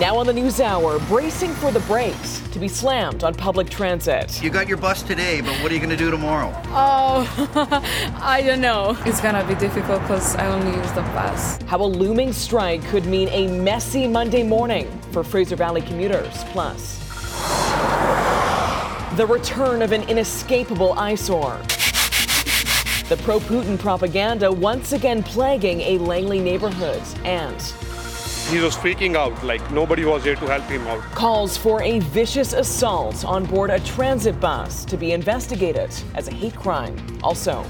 Now on the news hour, bracing for the brakes to be slammed on public transit. You got your bus today, but what are you going to do tomorrow? Oh, I don't know. It's gonna be difficult because I only use the bus. How a looming strike could mean a messy Monday morning for Fraser Valley commuters. Plus, the return of an inescapable eyesore. The pro Putin propaganda once again plaguing a Langley neighborhood. And he was freaking out, like nobody was there to help him out. calls for a vicious assault on board a transit bus to be investigated as a hate crime. Also,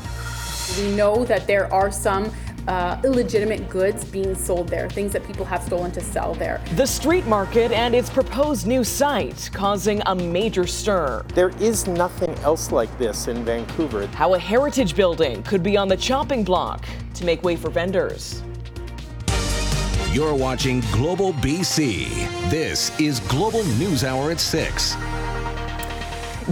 We know that there are some uh, illegitimate goods being sold there, things that people have stolen to sell there. the street market and its proposed new site causing a major stir. There is nothing else like this in Vancouver. How a heritage building could be on the chopping block to make way for vendors. You're watching Global BC. This is Global News Hour at 6.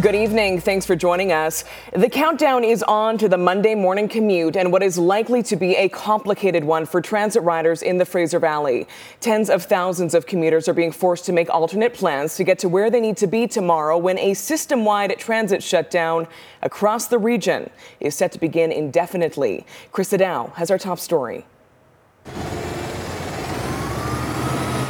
Good evening. Thanks for joining us. The countdown is on to the Monday morning commute and what is likely to be a complicated one for transit riders in the Fraser Valley. Tens of thousands of commuters are being forced to make alternate plans to get to where they need to be tomorrow when a system wide transit shutdown across the region is set to begin indefinitely. Christa Dao has our top story.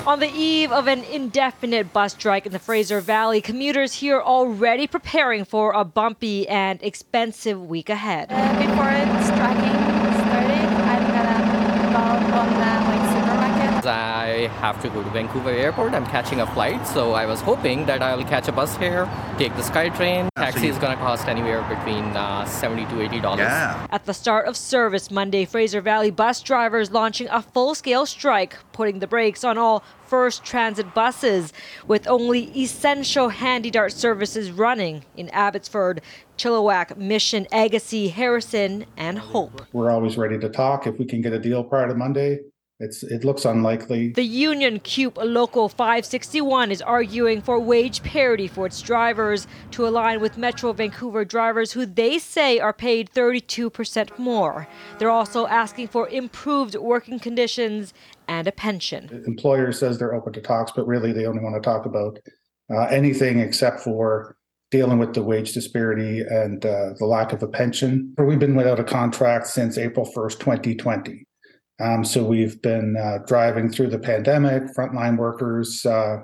On the eve of an indefinite bus strike in the Fraser Valley, commuters here are already preparing for a bumpy and expensive week ahead. before striking started, I'm gonna go on the like supermarket. Uh, I have to go to Vancouver Airport. I'm catching a flight, so I was hoping that I'll catch a bus here, take the SkyTrain. Taxi is going to cost anywhere between uh, 70 to 80 dollars. Yeah. At the start of service Monday, Fraser Valley bus drivers launching a full scale strike, putting the brakes on all First Transit buses, with only essential HandyDART services running in Abbotsford, Chilliwack, Mission, Agassiz, Harrison, and Hope. We're always ready to talk. If we can get a deal prior to Monday, it's it looks unlikely. The union CUPE Local 561 is arguing for wage parity for its drivers to align with Metro Vancouver drivers who they say are paid 32% more. They're also asking for improved working conditions and a pension. The employer says they're open to talks, but really they only want to talk about uh, anything except for dealing with the wage disparity and uh, the lack of a pension. We've been without a contract since April 1st, 2020. Um, so we've been uh, driving through the pandemic, frontline workers uh,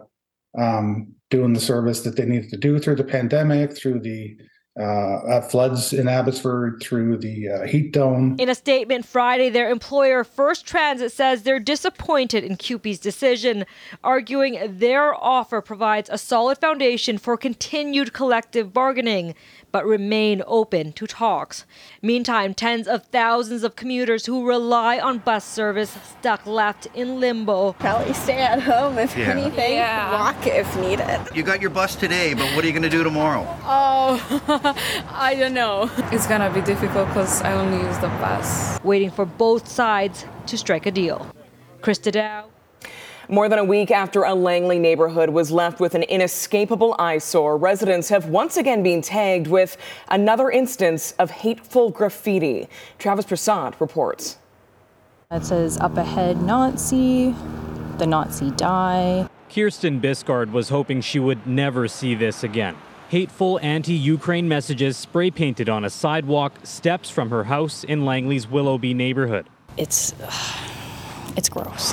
um, doing the service that they needed to do through the pandemic, through the uh, uh, floods in Abbotsford, through the uh, heat dome. In a statement Friday, their employer First Transit says they're disappointed in CUPE's decision, arguing their offer provides a solid foundation for continued collective bargaining, but remain open to talks. Meantime, tens of thousands of commuters who rely on bus service stuck left in limbo. Probably stay at home if Yeah. anything. Walk if needed. You got your bus today, but what are you going to do tomorrow? Oh, I don't know. It's gonna be difficult because I only use the bus. waiting for both sides to strike a deal. Christa Dao. More than a week after a Langley neighborhood was left with an inescapable eyesore, residents have once again been tagged with another instance of hateful graffiti. Travis Prasad reports. It says up ahead Nazi, the Nazi die. Kirsten Biscard was hoping she would never see this again. Hateful anti Ukraine messages spray painted on a sidewalk steps from her house in Langley's Willoughby neighborhood. It's it's gross.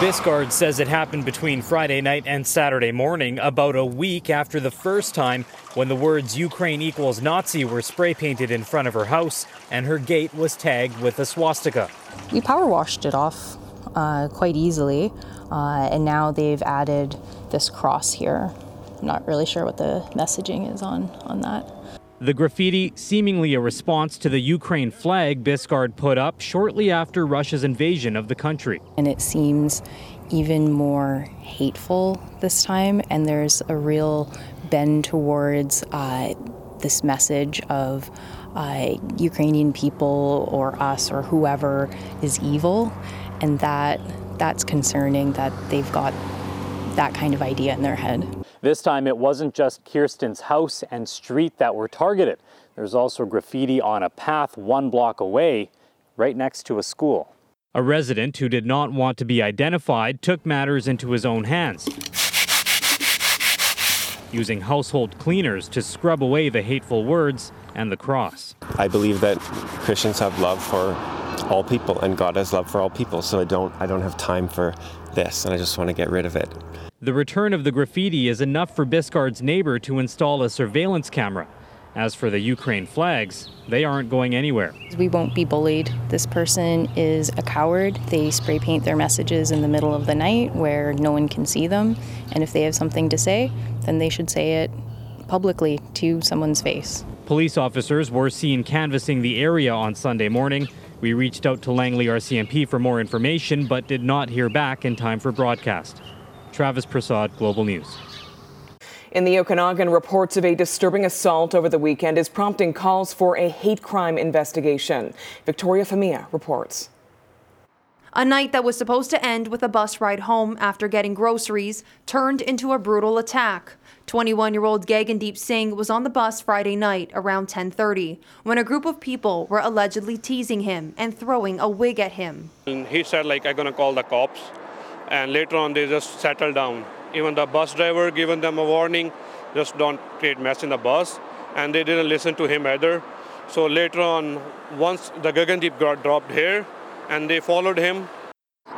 Biscard says it happened between Friday night and Saturday morning, about a week after the first time when the words Ukraine equals Nazi were spray painted in front of her house and her gate was tagged with a swastika. We power washed it off uh, quite easily, uh, and now they've added this cross here. I'm not really sure what the messaging is on on that. The graffiti, seemingly a response to the Ukraine flag Biscard put up shortly after Russia's invasion of the country. And it seems even more hateful this time, and there's a real bend towards uh, this message of uh, Ukrainian people or us or whoever is evil, and that that's concerning that they've got that kind of idea in their head. This time it wasn't just Kirsten's house and street that were targeted. There's also graffiti on a path one block away, right next to a school. A resident who did not want to be identified took matters into his own hands, using household cleaners to scrub away the hateful words and the cross. I believe that Christians have love for all people and God has love for all people, so I don't I don't have time for this and I just want to get rid of it. The return of the graffiti is enough for Biscard's neighbor to install a surveillance camera. As for the Ukraine flags, they aren't going anywhere. We won't be bullied. This person is a coward. They spray paint their messages in the middle of the night where no one can see them. And if they have something to say, then they should say it publicly to someone's face. Police officers were seen canvassing the area on Sunday morning. We reached out to Langley RCMP for more information, but did not hear back in time for broadcast. Travis Prasad, Global News. In the Okanagan, reports of a disturbing assault over the weekend is prompting calls for a hate crime investigation. Victoria Femia reports. A night that was supposed to end with a bus ride home after getting groceries turned into a brutal attack. 21-year-old Gagandeep Singh was on the bus Friday night around 10:30 when a group of people were allegedly teasing him and throwing a wig at him. And he said like I'm gonna call the cops, and later on they just settled down. Even the bus driver given them a warning, just don't create mess in the bus, and they didn't listen to him either. So later on, once the Gagandeep got dropped here, and they followed him.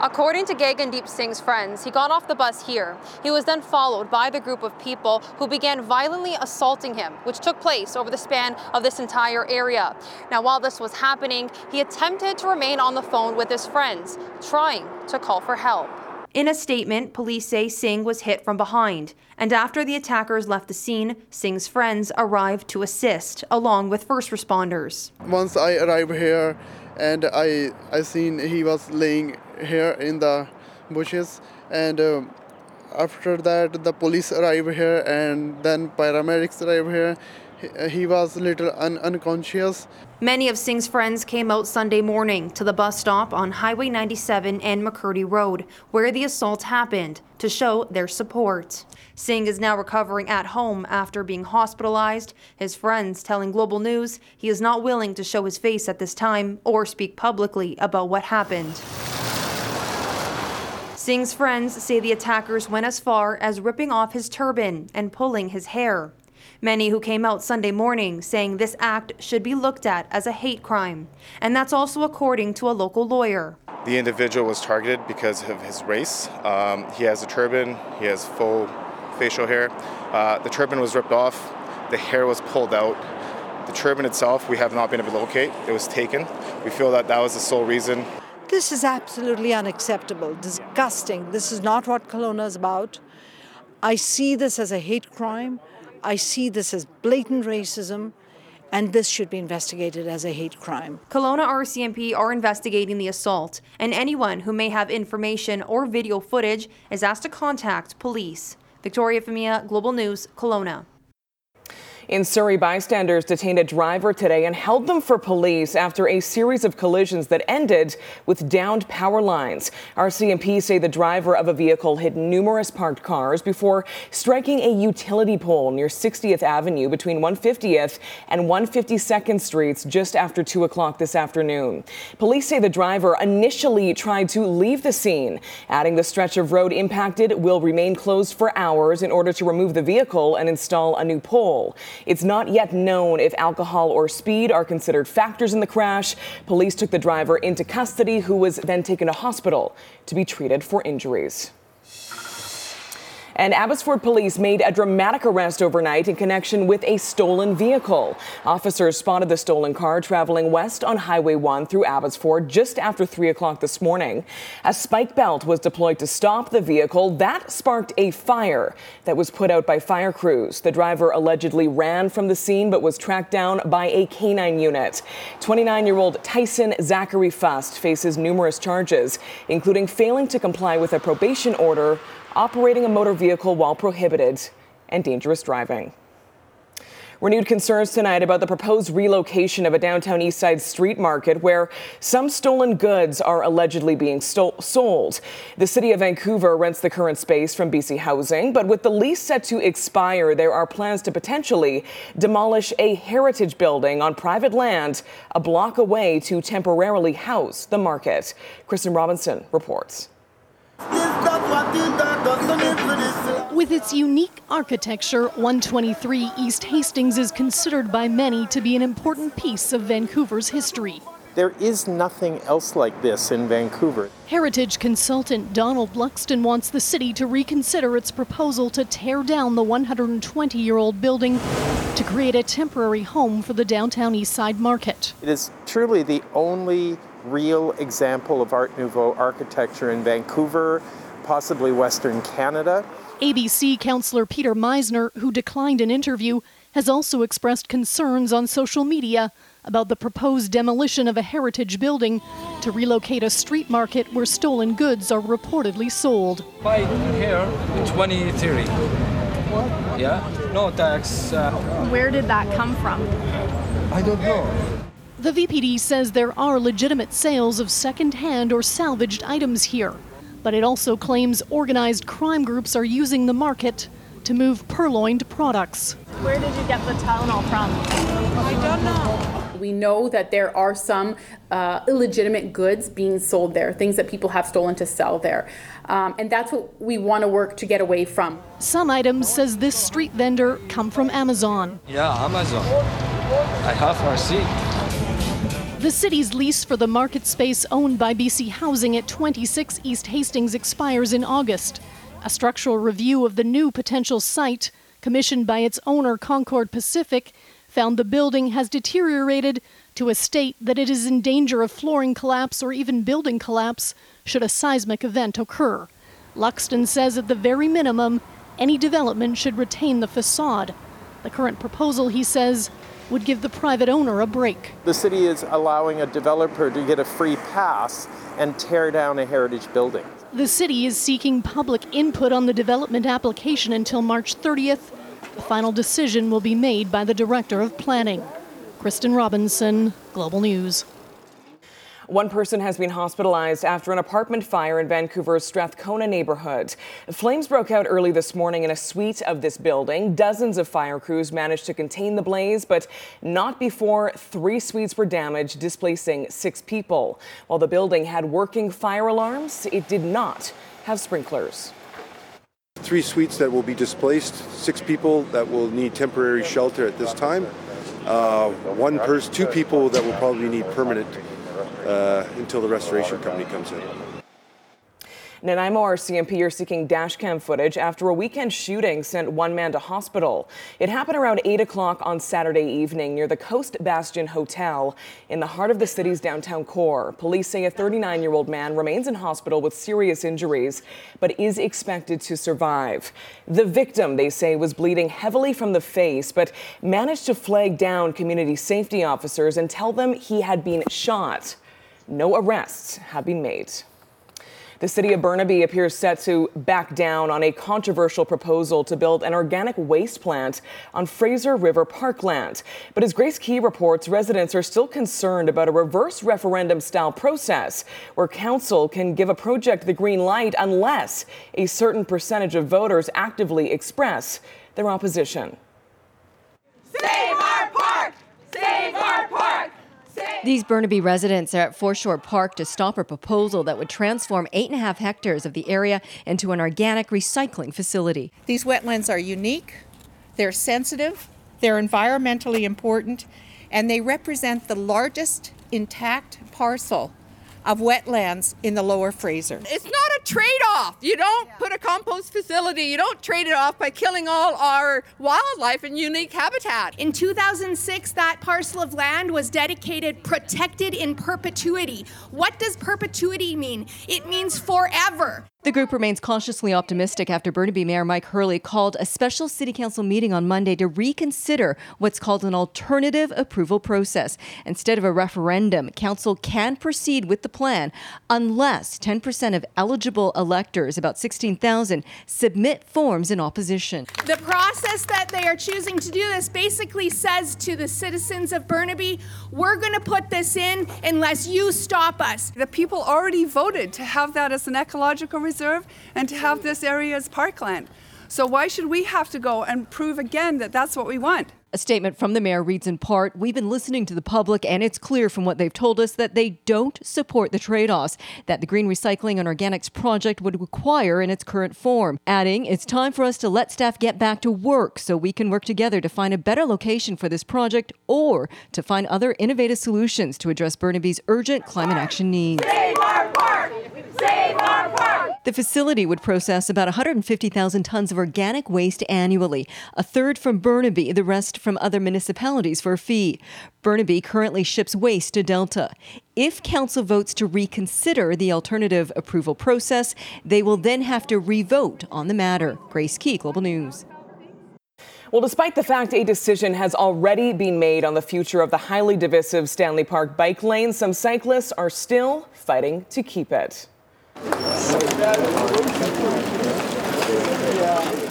According to Gagandeep Singh's friends, he got off the bus here. He was then followed by the group of people who began violently assaulting him, which took place over the span of this entire area. Now, while this was happening, he attempted to remain on the phone with his friends, trying to call for help. In a statement, police say Singh was hit from behind, and after the attackers left the scene, Singh's friends arrived to assist, along with first responders. Once I arrived here, and I I seen he was laying here in the bushes, and uh, after that the police arrived here, and then paramedics arrived here. He, uh, he was little un- unconscious. Many of Singh's friends came out Sunday morning to the bus stop on Highway 97 and McCurdy Road, where the assault happened, to show their support. Singh is now recovering at home after being hospitalized. His friends telling Global News he is not willing to show his face at this time or speak publicly about what happened. Singh's friends say the attackers went as far as ripping off his turban and pulling his hair. Many who came out Sunday morning saying this act should be looked at as a hate crime, and that's also according to a local lawyer. The individual was targeted because of his race. Um, he has a turban, he has full facial hair. Uh, the turban was ripped off, the hair was pulled out. The turban itself, we have not been able to locate. It was taken. We feel that that was the sole reason. This is absolutely unacceptable, disgusting. This is not what Kelowna is about. I see this as a hate crime. I see this as blatant racism, and this should be investigated as a hate crime. Kelowna RCMP are investigating the assault, and anyone who may have information or video footage is asked to contact police. Victoria Femia, Global News, Kelowna. In Surrey, bystanders detained a driver today and held them for police after a series of collisions that ended with downed power lines. RCMP say the driver of a vehicle hit numerous parked cars before striking a utility pole near 60th Avenue between 150th and 152nd Streets just after 2 o'clock this afternoon. Police say the driver initially tried to leave the scene, adding the stretch of road impacted will remain closed for hours in order to remove the vehicle and install a new pole. It's not yet known if alcohol or speed are considered factors in the crash. Police took the driver into custody, who was then taken to hospital to be treated for injuries. And Abbotsford police made a dramatic arrest overnight in connection with a stolen vehicle. Officers spotted the stolen car traveling west on Highway 1 through Abbotsford just after 3 o'clock this morning. A spike belt was deployed to stop the vehicle. That sparked a fire that was put out by fire crews. The driver allegedly ran from the scene but was tracked down by a canine unit. 29 year old Tyson Zachary Fust faces numerous charges, including failing to comply with a probation order operating a motor vehicle while prohibited, and dangerous driving. Renewed concerns tonight about the proposed relocation of a downtown Eastside street market where some stolen goods are allegedly being sold. The city of Vancouver rents the current space from BC Housing, but with the lease set to expire, there are plans to potentially demolish a heritage building on private land a block away to temporarily house the market. Kristen Robinson reports. With its unique architecture, 123 East Hastings is considered by many to be an important piece of Vancouver's history. There is nothing else like this in Vancouver. Heritage consultant Donald Luxton wants the city to reconsider its proposal to tear down the 120 year old building to create a temporary home for the downtown Eastside market. It is truly the only real example of Art Nouveau architecture in Vancouver, possibly Western Canada. ABC councillor Peter Meiszner, who declined an interview, has also expressed concerns on social media about the proposed demolition of a heritage building to relocate a street market where stolen goods are reportedly sold. Buy here in 2030. Yeah, no tax. Uh, Where did that come from? I don't know. The VPD says there are legitimate sales of second-hand or salvaged items here, but it also claims organized crime groups are using the market to move purloined products. Where did you get the Tylenol from? I don't know. We know that there are some uh, illegitimate goods being sold there, things that people have stolen to sell there. Um, and that's what we want to work to get away from. Some items, says this street vendor, come from Amazon. Yeah, Amazon. I have a receipt. The city's lease for the market space owned by BC Housing at 26 East Hastings expires in August. A structural review of the new potential site, commissioned by its owner Concord Pacific, found the building has deteriorated to a state that it is in danger of flooring collapse or even building collapse should a seismic event occur. Luxton says at the very minimum, any development should retain the facade. The current proposal, he says, would give the private owner a break. The city is allowing a developer to get a free pass and tear down a heritage building. The city is seeking public input on the development application until March 30th. The final decision will be made by the Director of Planning. Kristen Robinson, Global News. One person has been hospitalized after an apartment fire in Vancouver's Strathcona neighborhood. Flames broke out early this morning in a suite of this building. Dozens of fire crews managed to contain the blaze, but not before three suites were damaged, displacing six people. While the building had working fire alarms, it did not have sprinklers. Three suites that will be displaced, six people that will need temporary shelter at this time, uh, one person, two people that will probably need permanent uh, until the restoration company comes in. Nanaimo RCMP are seeking dashcam footage after a weekend shooting sent one man to hospital. It happened around 8 o'clock on Saturday evening near the Coast Bastion Hotel in the heart of the city's downtown core. Police say a 39 year old man remains in hospital with serious injuries, but is expected to survive. The victim, they say, was bleeding heavily from the face, but managed to flag down community safety officers and tell them he had been shot. No arrests have been made. The city of Burnaby appears set to back down on a controversial proposal to build an organic waste plant on Fraser River parkland. But as Grace Ke reports, residents are still concerned about a reverse referendum style process where council can give a project the green light unless a certain percentage of voters actively express their opposition. Save our park! Save our park! These Burnaby residents are at Foreshore Park to stop a proposal that would transform eight and a half hectares of the area into an organic recycling facility. These wetlands are unique, they're sensitive, they're environmentally important, and they represent the largest intact parcel of wetlands in the lower Fraser. It's not a trade off. You don't put a compost facility, you don't trade it off by killing all our wildlife and unique habitat. In 2006, that parcel of land was dedicated protected in perpetuity. What does perpetuity mean? It means forever. The group remains cautiously optimistic after Burnaby Mayor Mike Hurley called a special city council meeting on Monday to reconsider what's called an alternative approval process. Instead of a referendum, council can proceed with the plan unless 10% of eligible eligible electors, about 16,000, submit forms in opposition. The process that they are choosing to do this basically says to the citizens of Burnaby, we're going to put this in unless you stop us. The people already voted to have that as an ecological reserve and to have this area as parkland. So why should we have to go and prove again that that's what we want? A statement from the mayor reads in part We've been listening to the public, and it's clear from what they've told us that they don't support the trade offs that the Green Recycling and Organics project would require in its current form. Adding, It's time for us to let staff get back to work so we can work together to find a better location for this project or to find other innovative solutions to address Burnaby's urgent climate action needs. Save our park! The facility would process about 150,000 tons of organic waste annually, a third from Burnaby, the rest from other municipalities for a fee. Burnaby currently ships waste to Delta. If council votes to reconsider the alternative approval process, they will then have to revote on the matter. Grace Ke, Global News. Well, despite the fact a decision has already been made on the future of the highly divisive Stanley Park bike lane, some cyclists are still fighting to keep it. Ya.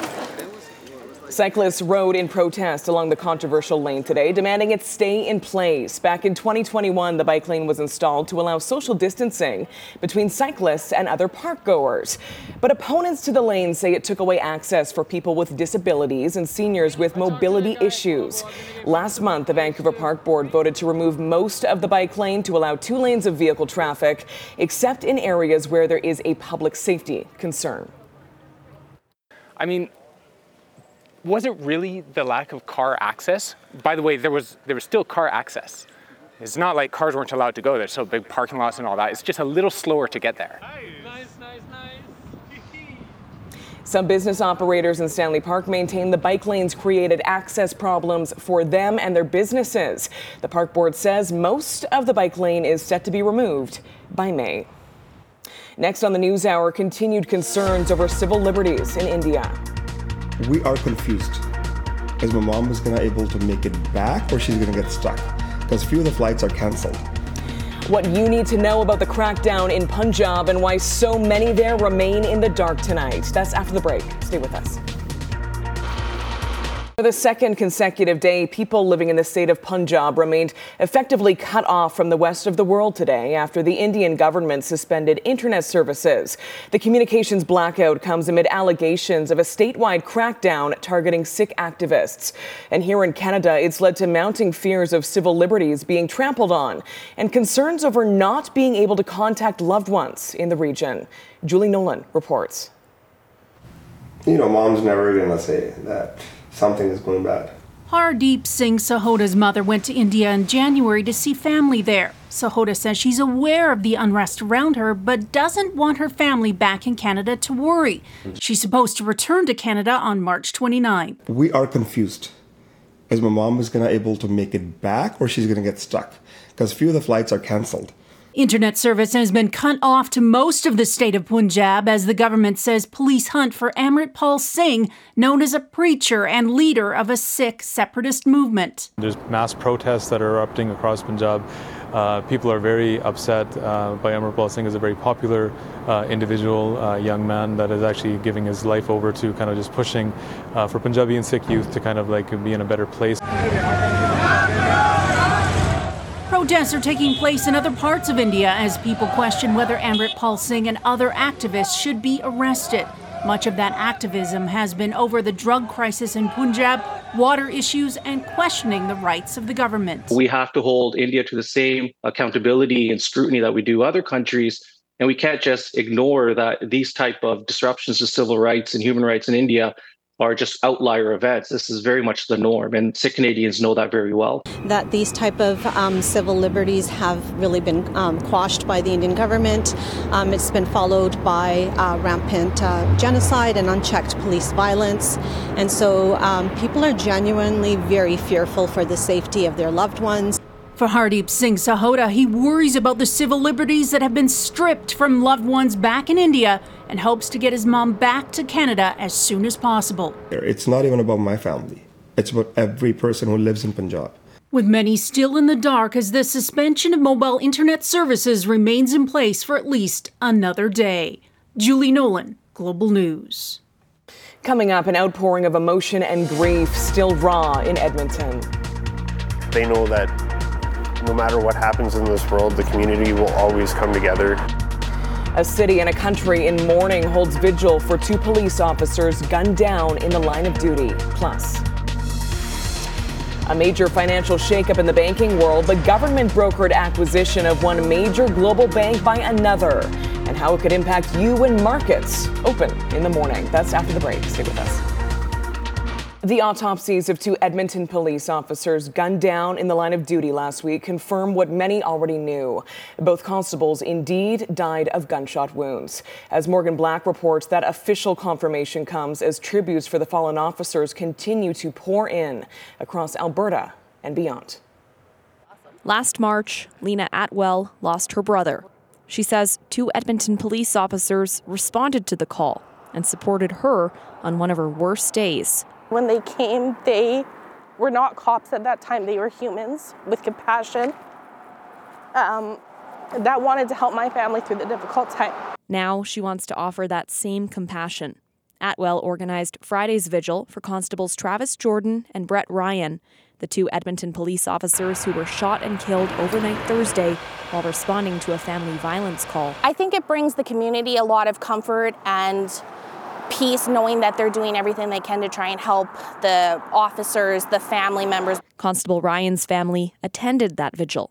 Cyclists rode in protest along the controversial lane today, demanding it stay in place. Back in 2021, the bike lane was installed to allow social distancing between cyclists and other park goers. But opponents to the lane say it took away access for people with disabilities and seniors with mobility issues. Last month, the Vancouver Park Board voted to remove most of the bike lane to allow two lanes of vehicle traffic, except in areas where there is a public safety concern. I mean, was it really the lack of car access? By the way, there was there was still car access. It's not like cars weren't allowed to go there, so big parking lots and all that. It's just a little slower to get there. Some business operators in Stanley Park maintain the bike lanes created access problems for them and their businesses. The park board says most of the bike lane is set to be removed by May. Next on the News Hour, continued concerns over civil liberties in India. We are confused. Is my mom gonna be able to make it back or she's gonna get stuck? Because few of the flights are cancelled. What you need to know about the crackdown in Punjab and why so many there remain in the dark tonight. That's after the break. Stay with us. For the second consecutive day, people living in the state of Punjab remained effectively cut off from the rest of the world today after the Indian government suspended internet services. The communications blackout comes amid allegations of a statewide crackdown targeting Sikh activists. And here in Canada, it's led to mounting fears of civil liberties being trampled on and concerns over not being able to contact loved ones in the region. Julie Nolan reports. You know, mom's never gonna say that something is going bad. Hardeep Singh Sahoda's mother went to India in January to see family there. Sahoda says she's aware of the unrest around her, but doesn't want her family back in Canada to worry. She's supposed to return to Canada on March 29. We are confused. Is my mom is gonna able to make it back or she's gonna get stuck? Because few of the flights are cancelled. Internet service has been cut off to most of the state of Punjab as the government says police hunt for Amritpal Singh, known as a preacher and leader of a Sikh separatist movement. There's mass protests that are erupting across Punjab. Uh, people are very upset uh, by Amarpal Singh as a very popular uh, individual, uh, young man that is actually giving his life over to kind of just pushing uh, for Punjabi and Sikh youth to kind of like be in a better place. Protests are taking place in other parts of India as people question whether Amritpal Singh and other activists should be arrested. Much of that activism has been over the drug crisis in Punjab, water issues, and questioning the rights of the government. We have to hold India to the same accountability and scrutiny that we do other countries. And we can't just ignore that these type of disruptions to civil rights and human rights in India are just outlier events. This is very much the norm, and Sikh Canadians know that very well. That these type of um, civil liberties have really been um, quashed by the Indian government. Um, it's been followed by uh, rampant uh, genocide and unchecked police violence, and so um, people are genuinely very fearful for the safety of their loved ones. For Hardeep Singh Sahoda, he worries about the civil liberties that have been stripped from loved ones back in India and hopes to get his mom back to Canada as soon as possible. It's not even about my family. It's about every person who lives in Punjab. With many still in the dark as the suspension of mobile internet services remains in place for at least another day. Julie Nolan, Global News. Coming up, an outpouring of emotion and grief still raw in Edmonton. They know that no matter what happens in this world, the community will always come together. A city and a country in mourning holds vigil for two police officers gunned down in the line of duty. Plus, a major financial shakeup in the banking world, the government brokered acquisition of one major global bank by another, and how it could impact you and markets. Open in the morning. That's after the break. Stay with us. The autopsies of two Edmonton police officers gunned down in the line of duty last week confirm what many already knew. Both constables indeed died of gunshot wounds. As Morgan Black reports, that official confirmation comes as tributes for the fallen officers continue to pour in across Alberta and beyond. Last March, Lena Atwell lost her brother. She says two Edmonton police officers responded to the call and supported her on one of her worst days. When they came, they were not cops at that time, they were humans with compassion um, that wanted to help my family through the difficult time. Now she wants to offer that same compassion. Atwell organized Friday's vigil for constables Travis Jordan and Brett Ryan, the two Edmonton police officers who were shot and killed overnight Thursday while responding to a family violence call. I think it brings the community a lot of comfort and peace knowing that they're doing everything they can to try and help the officers, the family members. Constable Ryan's family attended that vigil.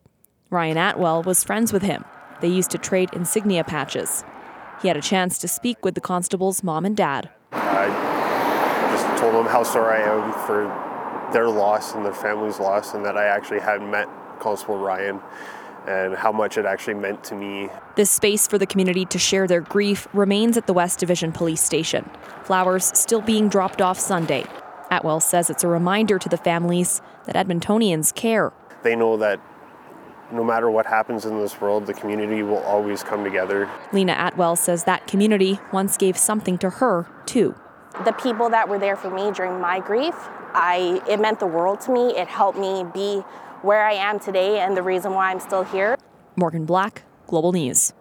Ryan Atwell was friends with him. They used to trade insignia patches. He had a chance to speak with the constable's mom and dad. I just told them how sorry I am for their loss and their family's loss, and that I actually had met Constable Ryan and how much it actually meant to me. This space for the community to share their grief remains at the West Division Police Station. Flowers still being dropped off Sunday. Atwell says it's a reminder to the families that Edmontonians care. They know that no matter what happens in this world, the community will always come together. Lena Atwell says that community once gave something to her, too. The people that were there for me during my grief, I it meant the world to me. It helped me be where I am today and the reason why I'm still here. Morgan Black, Global News.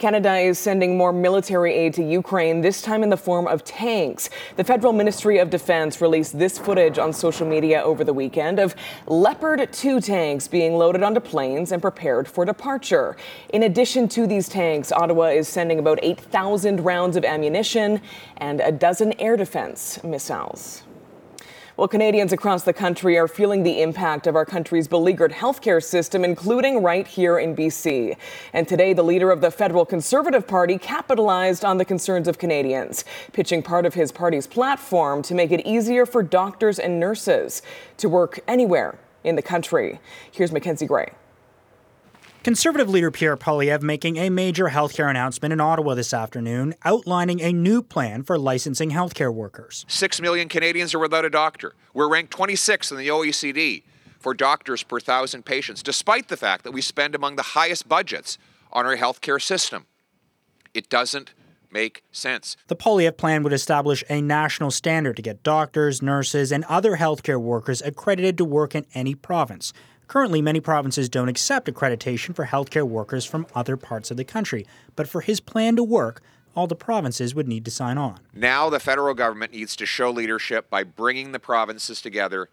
Canada is sending more military aid to Ukraine, this time in the form of tanks. The Federal Ministry of Defense released this footage on social media over the weekend of Leopard 2 tanks being loaded onto planes and prepared for departure. In addition to these tanks, Ottawa is sending about 8,000 rounds of ammunition and a dozen air defense missiles. Well, Canadians across the country are feeling the impact of our country's beleaguered healthcare system, including right here in BC. And today, the leader of the federal Conservative Party capitalized on the concerns of Canadians, pitching part of his party's platform to make it easier for doctors and nurses to work anywhere in the country. Here's Mackenzie Gray. Conservative leader Pierre Poilievre making a major healthcare announcement in Ottawa this afternoon, outlining a new plan for licensing healthcare workers. Six million Canadians are without a doctor. We're ranked 26th in the OECD for doctors per thousand patients, despite the fact that we spend among the highest budgets on our healthcare system. It doesn't make sense. The Poilievre plan would establish a national standard to get doctors, nurses, and other healthcare workers accredited to work in any province. Currently, many provinces don't accept accreditation for healthcare workers from other parts of the country. But for his plan to work, all the provinces would need to sign on. Now, the federal government needs to show leadership by bringing the provinces together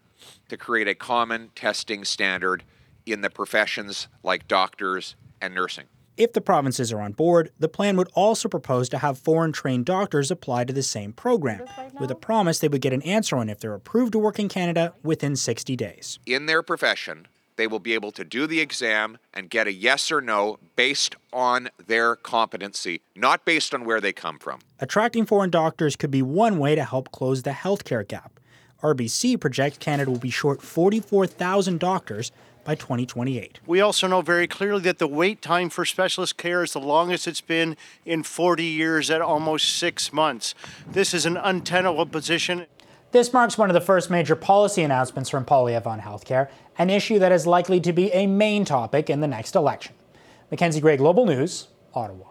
to create a common testing standard in the professions like doctors and nursing. If the provinces are on board, the plan would also propose to have foreign trained doctors apply to the same program, with a promise they would get an answer on if they're approved to work in Canada within 60 days. In their profession, they will be able to do the exam and get a yes or no based on their competency, not based on where they come from. Attracting foreign doctors could be one way to help close the healthcare gap. RBC projects Canada will be short 44,000 doctors by 2028. We also know very clearly that the wait time for specialist care is the longest it's been in 40 years at almost six months. This is an untenable position. This marks one of the first major policy announcements from Poilievre on healthcare, an issue that is likely to be a main topic in the next election. Mackenzie Gray, Global News, Ottawa.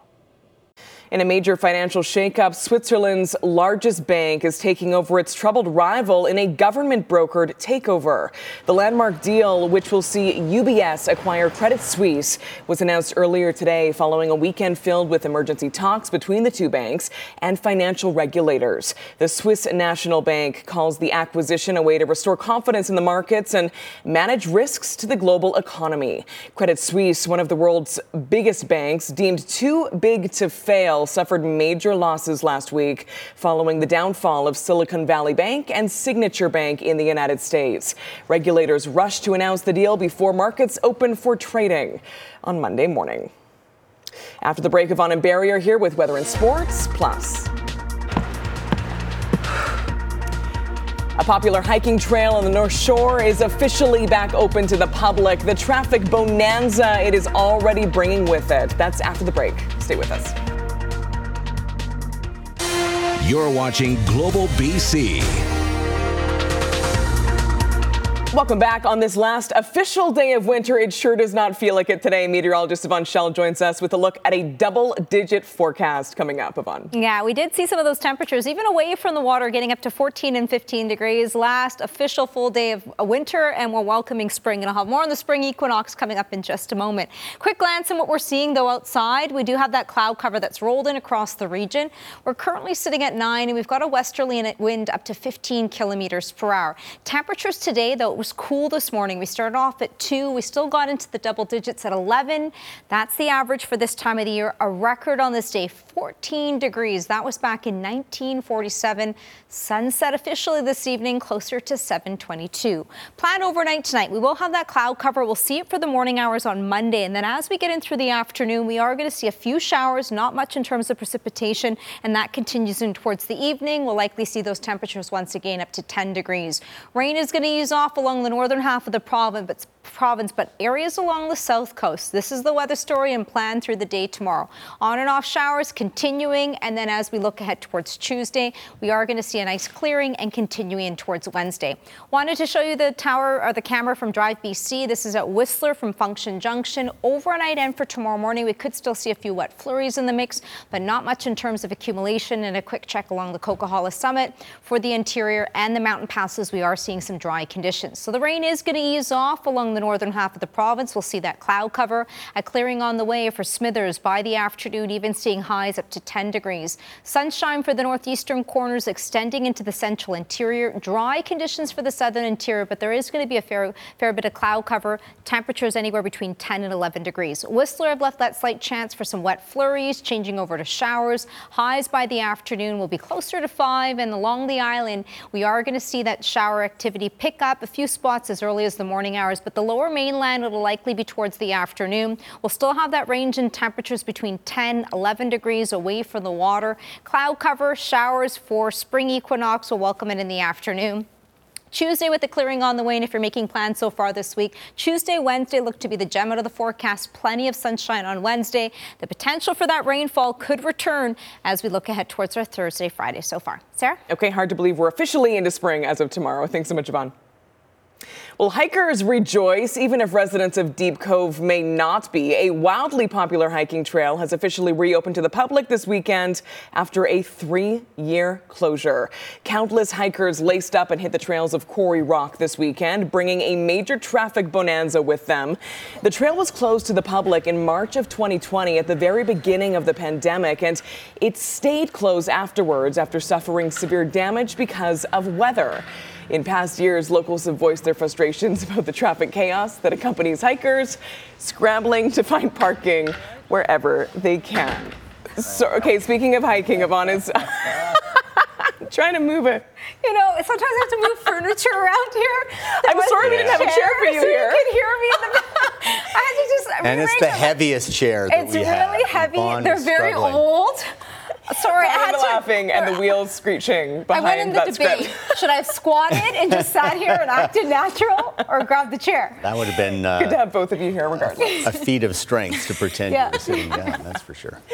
In a major financial shakeup, Switzerland's largest bank is taking over its troubled rival in a government brokered takeover. The landmark deal, which will see UBS acquire Credit Suisse, was announced earlier today following a weekend filled with emergency talks between the two banks and financial regulators. The Swiss National Bank calls the acquisition a way to restore confidence in the markets and manage risks to the global economy. Credit Suisse, one of the world's biggest banks, deemed too big to fail suffered major losses last week following the downfall of Silicon Valley Bank and Signature Bank in the United States. Regulators rushed to announce the deal before markets opened for trading on Monday morning. After the break, Yvonne and Barry are here with weather and sports, plus. A popular hiking trail on the North Shore is officially back open to the public. The traffic bonanza it is already bringing with it. That's after the break. Stay with us. You're watching Global BC. Welcome back on this last official day of winter. It sure does not feel like it today. Meteorologist Yvonne Schalle joins us with a look at a double digit forecast coming up, Yvonne. Yeah, we did see some of those temperatures, even away from the water, getting up to 14 and 15 degrees. Last official full day of winter, and we're welcoming spring. And I'll have more on the spring equinox coming up in just a moment. Quick glance at what we're seeing, though, outside. We do have that cloud cover that's rolled in across the region. We're currently sitting at 9, and we've got a westerly wind up to 15 kilometers per hour. Temperatures today, though, it was cool this morning. We started off at 2. We still got into the double digits at 11. That's the average for this time of the year. A record on this day, 14 degrees. That was back in 1947. Sunset officially this evening, closer to 722. Plan overnight tonight. We will have that cloud cover. We'll see it for the morning hours on Monday. And then as we get in through the afternoon, we are going to see a few showers, not much in terms of precipitation. And that continues in towards the evening. We'll likely see those temperatures once again up to 10 degrees. Rain is going to ease off along the northern half of the province, province, but areas along the south coast. This is the weather story and plan through the day tomorrow. On and off showers continuing, and then as we look ahead towards Tuesday, we are going to see a nice clearing and continuing towards Wednesday. Wanted to show you the tower or the camera from Drive BC. This is at Whistler from Function Junction. Overnight and for tomorrow morning, we could still see a few wet flurries in the mix, but not much in terms of accumulation. And a quick check along the Coquihalla Summit for the interior and the mountain passes, we are seeing some dry conditions. So the rain is going to ease off along the northern half of the province. We'll see that cloud cover. A clearing on the way for Smithers by the afternoon, even seeing highs up to 10 degrees. Sunshine for the northeastern corners extending into the central interior. Dry conditions for the southern interior, but there is going to be a fair, fair bit of cloud cover. Temperatures anywhere between 10 and 11 degrees. Whistler have left that slight chance for some wet flurries, changing over to showers. Highs by the afternoon will be closer to 5, and along the island, we are going to see that shower activity pick up a few spots as early as the morning hours, but the lower mainland will likely be towards the afternoon. We'll still have that range in temperatures between 10, 11 degrees away from the water. Cloud cover, showers for spring equinox We'll welcome it in the afternoon. Tuesday with the clearing on the way, and if you're making plans so far this week, Tuesday, Wednesday look to be the gem out of the forecast. Plenty of sunshine on Wednesday. The potential for that rainfall could return as we look ahead towards our Thursday, Friday so far. Sarah? Okay, hard to believe we're officially into spring as of tomorrow. Thanks so much, Yvonne. Well, hikers rejoice even if residents of Deep Cove may not be. A wildly popular hiking trail has officially reopened to the public this weekend after a three year closure. Countless hikers laced up and hit the trails of Quarry Rock this weekend, bringing a major traffic bonanza with them. The trail was closed to the public in March of 2020 at the very beginning of the pandemic, and it stayed closed afterwards after suffering severe damage because of weather. In past years, locals have voiced their frustrations about the traffic chaos that accompanies hikers scrambling to find parking wherever they can. So, okay, speaking of hiking, Yvonne is trying to move it. You know, sometimes I have to move furniture around here. There I'm sorry we didn't have a chair for you so here. You can hear me in the back. I had to just And it's the it. heaviest chair that It's we really have. heavy. Yvonne They're very struggling. old. Sorry, I Brian had to. laughing and the wheels screeching I went in the debate. script. Should I have squatted and just sat here and acted natural, or grabbed the chair? That would have been Good to uh, have both of you here, regardless. a feat of strength to pretend Yeah. you were sitting down, that's for sure.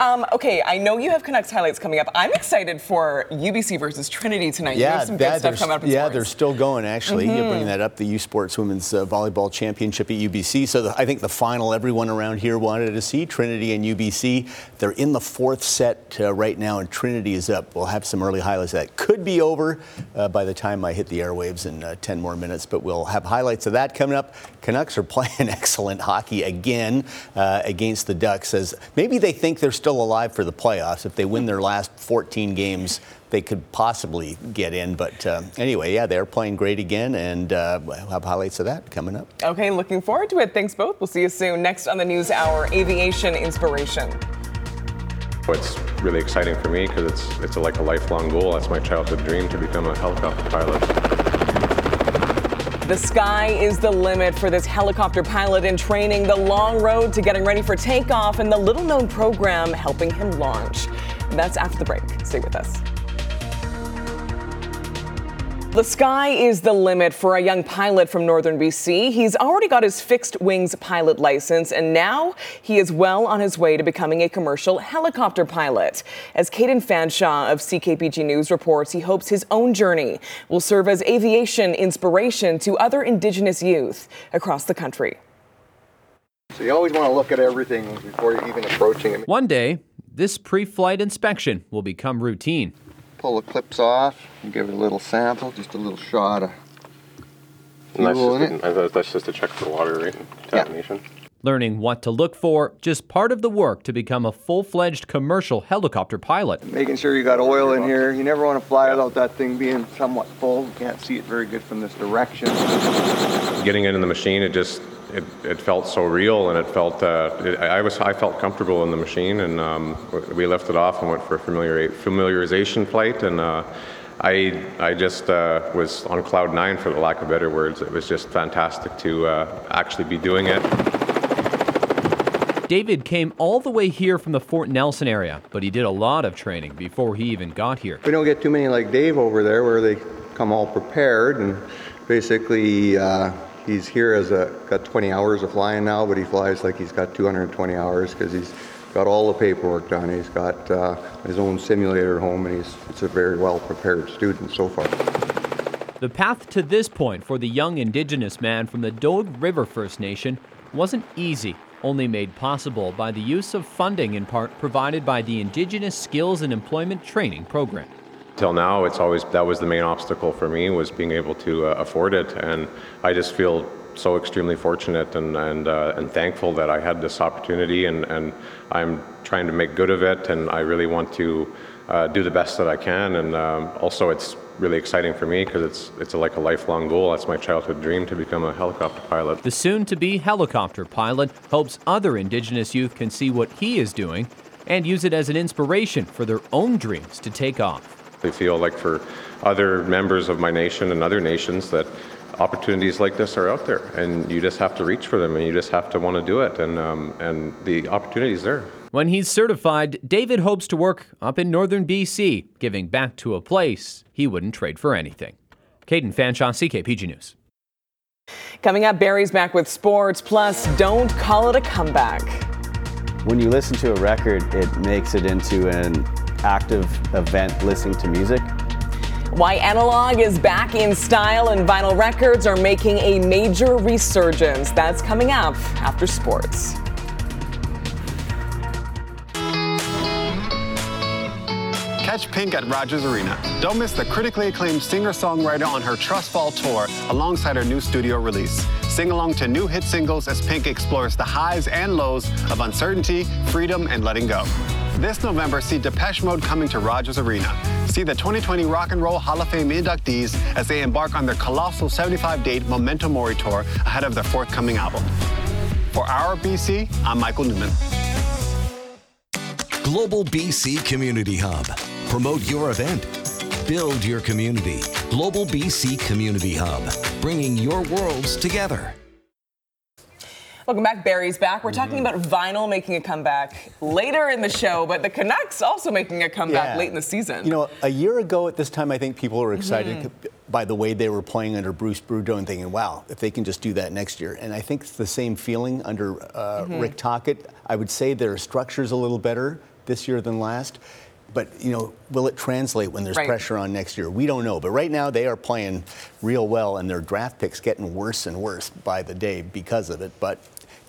Um, okay, I know you have Canucks highlights coming up. I'm excited for UBC versus Trinity tonight. you have some good stuff they're- coming up in yeah, sports. they're still going. Actually, you Mhm. bring that up. The U Sports Women's uh, Volleyball Championship at UBC. So the, I think the final everyone around here wanted to see Trinity and UBC. They're in the fourth set uh, right now, and Trinity is up. We'll have some early highlights that could be over uh, by the time I hit the airwaves in uh, 10 more minutes. But we'll have highlights of that coming up. Canucks are playing excellent hockey again uh, against the Ducks. As maybe they think they're still alive for the playoffs. If they win their last 14 games, they could possibly get in. But uh, anyway, yeah, they're playing great again, and uh, we'll have highlights of that coming up. Okay, looking forward to it. Thanks both. We'll see you soon. Next on the News Hour, aviation inspiration. It's really exciting for me because it's it's a, like a lifelong goal. That's my childhood dream to become a helicopter pilot. The sky is the limit for this helicopter pilot in training, the long road to getting ready for takeoff, and the little known program helping him launch. That's after the break. Stay with us. The sky is the limit for a young pilot from northern BC. He's already got his fixed wings pilot license, and now he is well on his way to becoming a commercial helicopter pilot. As Caden Fanshaw of CKPG News reports, he hopes his own journey will serve as aviation inspiration to other Indigenous youth across the country. So you always want to look at everything before you're even approaching it. One day, this pre flight inspection will become routine. Pull the clips off and give it a little sample, just a little shot of fuel in just it. a, that's just to check for water, right? Contamination. Learning what to look for, just part of the work to become a full fledged commercial helicopter pilot. Making sure you got oil in here. You never want to fly without that thing being somewhat full. You can't see it very good from this direction. Getting into the machine, it just it, it felt so real, and it felt uh, it, I was I felt comfortable in the machine, and um, we it off and went for a familiar, familiarization flight, and. Uh, I, I just uh, was on cloud nine, for the lack of better words. It was just fantastic to uh, actually be doing it. David came all the way here from the Fort Nelson area, but he did a lot of training before he even got here. We don't get too many like Dave over there where they come all prepared and basically uh, he's here as a got 20 hours of flying now, but he flies like he's got 220 hours because he's got all the paperwork done. He's got uh, his own simulator at home and he's it's a very well prepared student so far. The path to this point for the young Indigenous man from the Doig River First Nation wasn't easy, only made possible by the use of funding in part provided by the Indigenous Skills and Employment Training Program. Till now, it's always that was the main obstacle for me was being able to uh, afford it, and I just feel so extremely fortunate and and uh, and thankful that I had this opportunity, and and I'm trying to make good of it, and I really want to uh, do the best that I can, and um, also it's really exciting for me because it's it's like a lifelong goal. That's my childhood dream to become a helicopter pilot. The soon to be helicopter pilot hopes other Indigenous youth can see what he is doing and use it as an inspiration for their own dreams to take off. I feel like for other members of my nation and other nations that opportunities like this are out there, and you just have to reach for them, and you just have to want to do it, and um, and the opportunity is there. When he's certified, David hopes to work up in northern BC, giving back to a place he wouldn't trade for anything. Caden Fanshaw, CKPG News. Coming up, Barry's back with sports. Plus, don't call it a comeback. When you listen to a record, it makes it into an active event listening to music. Why analog is back in style and vinyl records are making a major resurgence. That's coming up after sports. Catch Pink at Rogers Arena. Don't miss the critically acclaimed singer-songwriter on her Trust Fall tour alongside her new studio release. Sing along to new hit singles as Pink explores the highs and lows of uncertainty, freedom, and letting go. This November, see Depeche Mode coming to Rogers Arena. See the 2020 Rock and Roll Hall of Fame inductees as they embark on their colossal 75-date Memento Mori tour ahead of their forthcoming album. For Our BC, I'm Michael Newman. Global BC Community Hub. Promote your event. Build your community. Global BC Community Hub. Bringing your worlds together. Welcome back. Barry's back. We're talking about vinyl making a comeback later in the show, but the Canucks also making a comeback Yeah. late in the season. You know, a year ago at this time, I think people were excited Mhm. by the way they were playing under Bruce Boudreau and thinking, wow, if they can just do that next year. And I think it's the same feeling under uh, Mhm. Rick Tocchet. I would say their structure's a little better, this year than last. But, you know, will it translate when there's Right. pressure on next year? We don't know. But right now, they are playing real well, and their draft picks getting worse and worse by the day because of it. But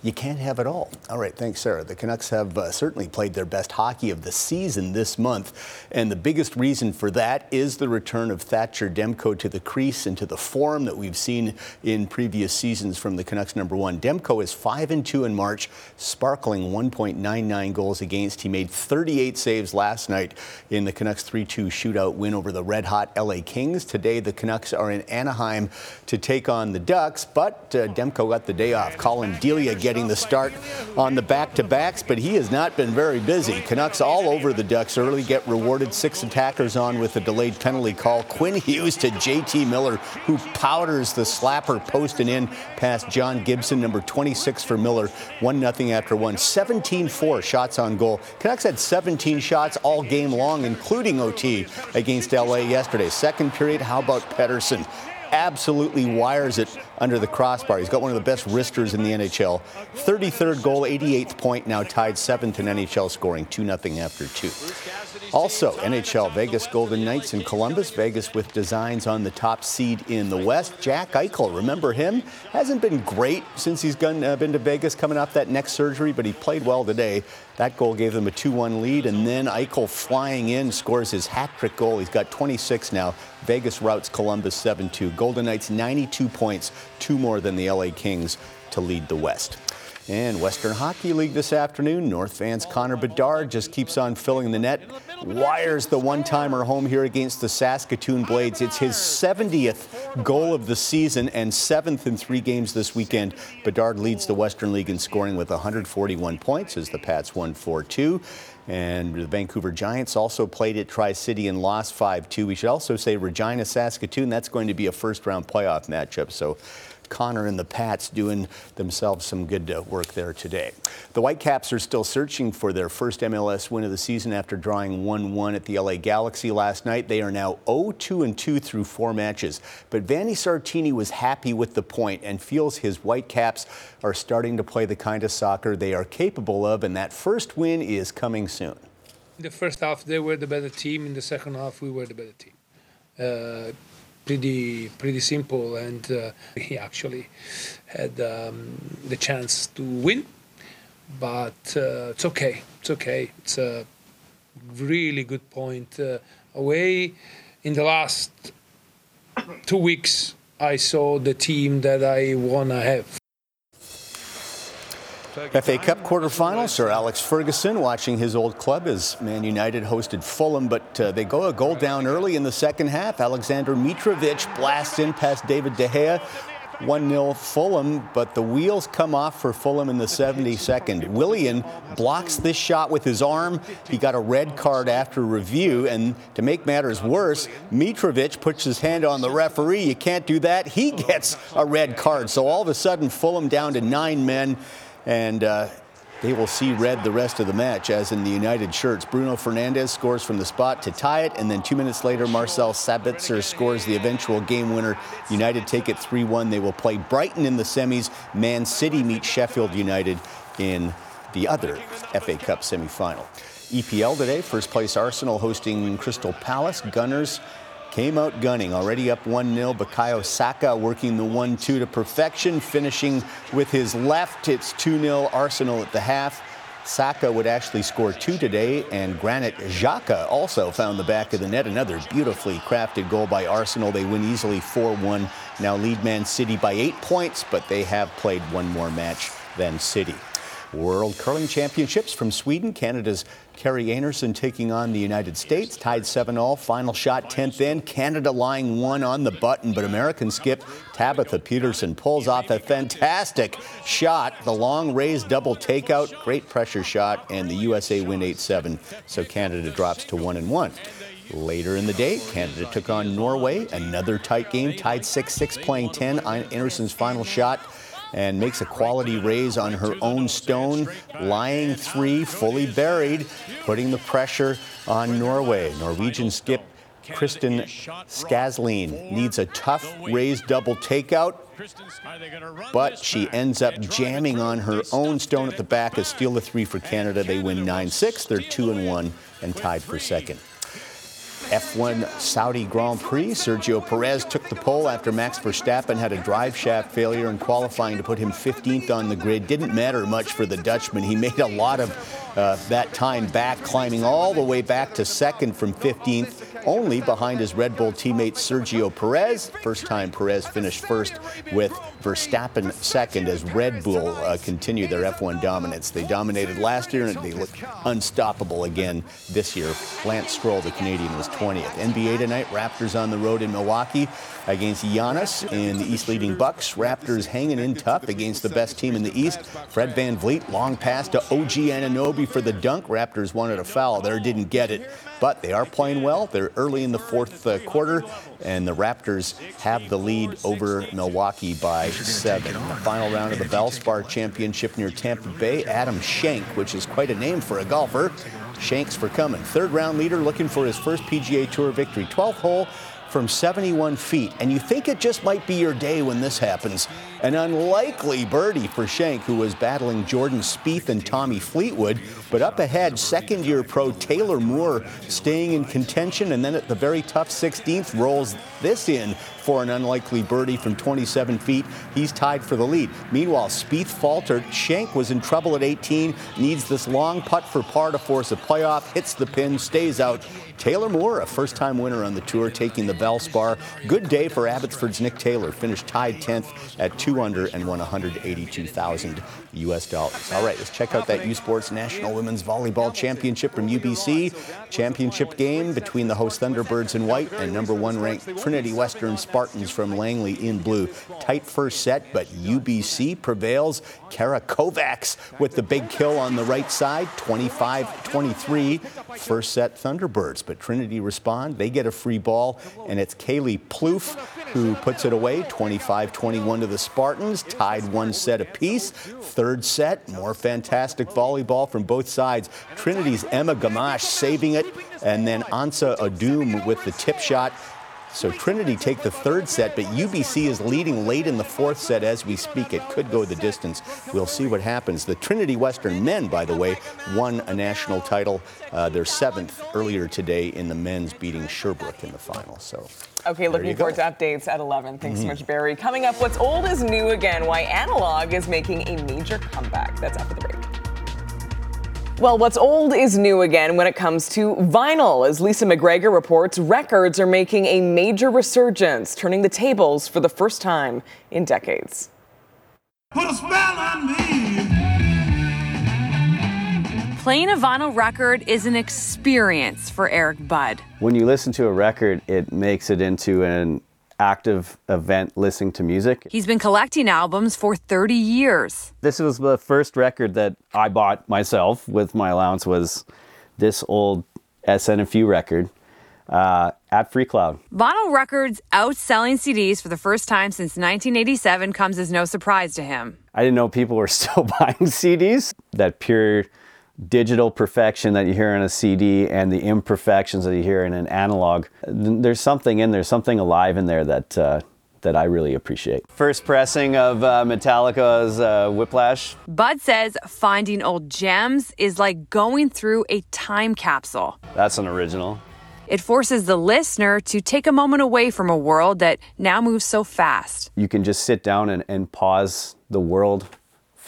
you can't have it all. All right, thanks, Sarah. The Canucks have uh, certainly played their best hockey of the season this month, and the biggest reason for that is the return of Thatcher Demko to the crease and to the form that we've seen in previous seasons from the Canucks number one. Demko is five and two in March, sparkling 1.99 goals against. He made 38 saves last night in the Canucks 3-2 shootout win over the red-hot LA Kings. Today, the Canucks are in Anaheim to take on the Ducks, but uh, Demko got the day off. Collin Delia getting the start on the back-to-backs, but he has not been very busy. Canucks all over the Ducks early get rewarded six attackers on with a delayed penalty call. Quinn Hughes to JT Miller, who powders the slapper posting in past John Gibson, number 26 for Miller. 1 0 after one. 17 4 shots on goal. Canucks had 17 shots all game long, including OT against LA yesterday. Second period, how about Pettersson? Absolutely wires it under the crossbar. He's got one of the best wristers in the NHL. 33rd goal, 88th point, now tied seventh in NHL scoring, 2 0 after two. Also, NHL Vegas Golden Knights in Columbus. Vegas with designs on the top seed in the West. Jack Eichel, remember him? Hasn't been great since he's gone, uh, been to Vegas coming off that neck surgery, but he played well today. That goal gave them a 2 1 lead, and then Eichel flying in scores his hat trick goal. He's got 26 now. Vegas routes Columbus 7 2. Golden Knights 92 points, two more than the LA Kings to lead the West. And Western Hockey League this afternoon, North fans Connor Bedard just keeps on filling the net, wires the one-timer home here against the Saskatoon Blades. It's his 70th goal of the season and seventh in three games this weekend. Bedard leads the Western League in scoring with 141 points as the Pats won 4-2. And the Vancouver Giants also played at Tri City and lost 5 2. We should also say Regina Saskatoon, that's going to be a first round playoff matchup. So Connor and the Pats doing themselves some good uh, work there today. The Whitecaps are still searching for their first MLS win of the season after drawing 1-1 at the LA Galaxy last night. They are now 0-2 2 through four matches. But Vanni Sartini was happy with the point and feels his Whitecaps are starting to play the kind of soccer they are capable of, and that first win is coming soon. In the first half, they were the better team. In the second half, we were the better team. Uh, pretty pretty simple, and uh, he actually had um, the chance to win. But uh, it's okay. It's okay. It's a really good point uh, away. In the last two weeks, I saw the team that I wanna have. FA Cup quarterfinal, Sir Alex Ferguson watching his old club as Man United hosted Fulham, but uh, they go a goal down early in the second half. Alexander Mitrovic blasts in past David De Gea. 1-0 Fulham, but the wheels come off for Fulham in the 72nd. Willian blocks this shot with his arm. He got a red card after review, and to make matters worse, Mitrovic puts his hand on the referee. You can't do that. He gets a red card. So all of a sudden, Fulham down to nine men and uh, they will see red the rest of the match, as in the United shirts. Bruno Fernandes scores from the spot to tie it, and then two minutes later, Marcel Sabitzer scores the eventual game winner. United take it 3 1. They will play Brighton in the semis. Man City meet Sheffield United in the other FA Cup semifinal. EPL today, first place Arsenal hosting Crystal Palace. Gunners came out gunning, already up 1-0. Bukayo Saka working the 1-2 to perfection, finishing with his left. It's 2-0 Arsenal at the half. Saka would actually score two today, and Granit Xhaka also found the back of the net. Another beautifully crafted goal by Arsenal. They win easily 4-1. Now lead Man City by eight points, but they have played one more match than City. World Curling Championships from Sweden. Canada's Kerri Einarson taking on the United States. Tied 7 all. Final shot 10th in. Canada lying one on the button, but American skip Tabitha Peterson pulls off a fantastic shot. The long raised double takeout. Great pressure shot, and the USA win 8 7. So Canada drops to 1 and 1. Later in the day, Canada took on Norway. Another tight game, tied 6 6, playing 10. Einarson's final shot and makes a quality raise on her own stone, lying three, fully buried, putting the pressure on Norway. Norwegian skip Kristin Skaslien needs a tough raised double takeout, but she ends up jamming on her own stone at the back as steal the three for Canada. They win 9 6. They're 2 and 1 and tied for second. F1 Saudi Grand Prix, Sergio Perez took the pole after Max Verstappen had a drive shaft failure in qualifying to put him 15th on the grid. Didn't matter much for the Dutchman. He made a lot of uh, that time back, climbing all the way back to second from 15th, only behind his Red Bull teammate Sergio Perez. First time Perez finished first with Verstappen second as Red Bull uh, continue their F1 dominance. They dominated last year and they look unstoppable again this year. Lance Stroll, the Canadian, was 20th. NBA tonight, Raptors on the road in Milwaukee against Giannis and the East leading Bucks. Raptors hanging in tough against the best team in the East. Fred VanVleet, long pass to OG Anunoby for the dunk. Raptors wanted a foul there, didn't get it. But they are playing well. They're early in the fourth uh, quarter, and the Raptors have the lead over Milwaukee by seven. The final round of the Valspar Championship near Tampa Bay, Adam Schenk, which is quite a name for a golfer. Shanks for coming. Third round leader looking for his first PGA Tour victory. 12th hole from 71 feet. And you think it just might be your day when this happens. An unlikely birdie for Shank, who was battling Jordan Spieth and Tommy Fleetwood. But up ahead, second year pro Taylor Moore staying in contention. And then at the very tough 16th, rolls this in for an unlikely birdie from 27 feet. He's tied for the lead. Meanwhile, Spieth faltered. Shank was in trouble at 18, needs this long putt for par to force a playoff, hits the pin, stays out. Taylor Moore, a first time winner on the tour, taking the Valspar. Good day for Abbotsford's Nick Taylor, finished tied 10th at 2 under and won 182,000 US dollars. All right, let's check out that U Sports National Women's Volleyball Championship from UBC. Championship game between the host Thunderbirds in white and number one ranked Trinity Western Spartans from Langley in blue. Tight first set, but UBC prevails. Kara Kovacs with the big kill on the right side, 25 23. First set Thunderbirds, but Trinity respond. They get a free ball, and it's Kaylee Plouffe who puts it away 25 21 to the Spartans, tied one set apiece. Third set, more fantastic volleyball from both sides. Trinity's Emma Gamash saving it, and then Ansa Adum with the tip shot. So Trinity take the third set, but UBC is leading late in the fourth set as we speak. It could go the distance. We'll see what happens. The Trinity Western men, by the way, won a national title, uh, their seventh earlier today in the men's, beating Sherbrooke in the final. So. Okay, looking forward to updates at 11. Thanks mm-hmm. so much, Barry. Coming up, what's old is new again. Why analog is making a major comeback. That's after the break. Well, what's old is new again when it comes to vinyl. As Lisa McGregor reports, records are making a major resurgence, turning the tables for the first time in decades. Put a spell on me. Playing a vinyl record is an experience for Eric Budd. When you listen to a record, it makes it into an active event listening to music. He's been collecting albums for 30 years. This was the first record that I bought myself with my allowance was this old SNFU record uh, at Free Cloud. Vinyl Records outselling CDs for the first time since 1987 comes as no surprise to him. I didn't know people were still buying CDs. That pure digital perfection that you hear in a CD and the imperfections that you hear in an analog. There's something in there, something alive in there that uh, that I really appreciate. First pressing of uh, Metallica's uh, Whiplash. Bud says finding old gems is like going through a time capsule. That's an original. It forces the listener to take a moment away from a world that now moves so fast. You can just sit down and, and pause the world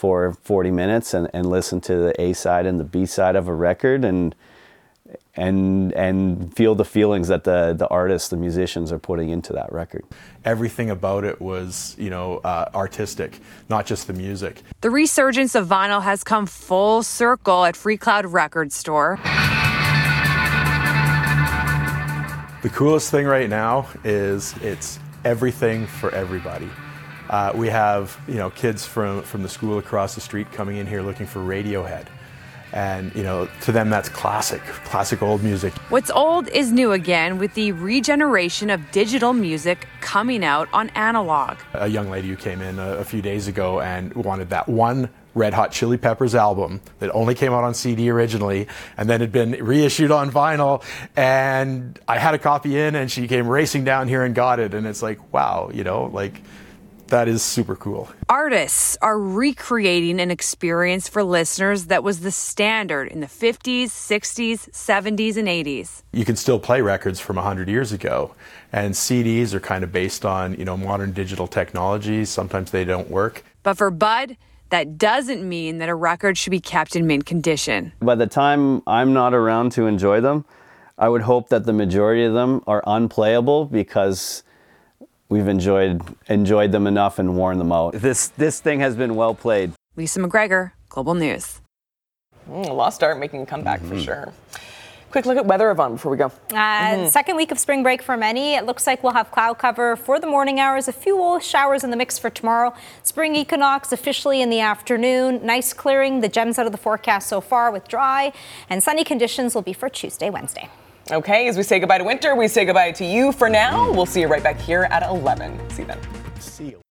for 40 minutes and, and listen to the A side and the B side of a record and and and feel the feelings that the the artists, the musicians are putting into that record. Everything about it was, you know, uh, artistic, not just the music. The resurgence of vinyl has come full circle at Free Cloud Record Store. The coolest thing right now is it's everything for everybody. Uh, we have you know kids from, from the school across the street coming in here looking for Radiohead. And you know, to them that's classic, classic old music. What's old is new again with the regeneration of digital music coming out on analog. A young lady who came in a, a few days ago and wanted that one Red Hot Chili Peppers album that only came out on CD originally and then had been reissued on vinyl. And I had a copy in, and she came racing down here and got it. And it's like, wow, you know, like that is super cool. Artists are recreating an experience for listeners that was the standard in the 50s, 60s, 70s, and 80s. You can still play records from 100 years ago, and CDs are kind of based on, you know, modern digital technologies. Sometimes they don't work. But for Bud, that doesn't mean that a record should be kept in mint condition. By the time I'm not around to enjoy them, I would hope that the majority of them are unplayable because we've enjoyed enjoyed them enough and worn them out. This this thing has been well played. Lisa McGregor, Global News. Mm, lost art making a comeback for sure. Quick look at weather, Yvonne, before we go. Uh, Second week of spring break for many. It looks like we'll have cloud cover for the morning hours. A few showers in the mix for tomorrow. Spring equinox officially in the afternoon. Nice clearing. The gems out of the forecast so far with dry and sunny conditions will be for Tuesday, Wednesday. Okay, as we say goodbye to winter, we say goodbye to you for now. We'll see you right back here at 11. See you then. See you.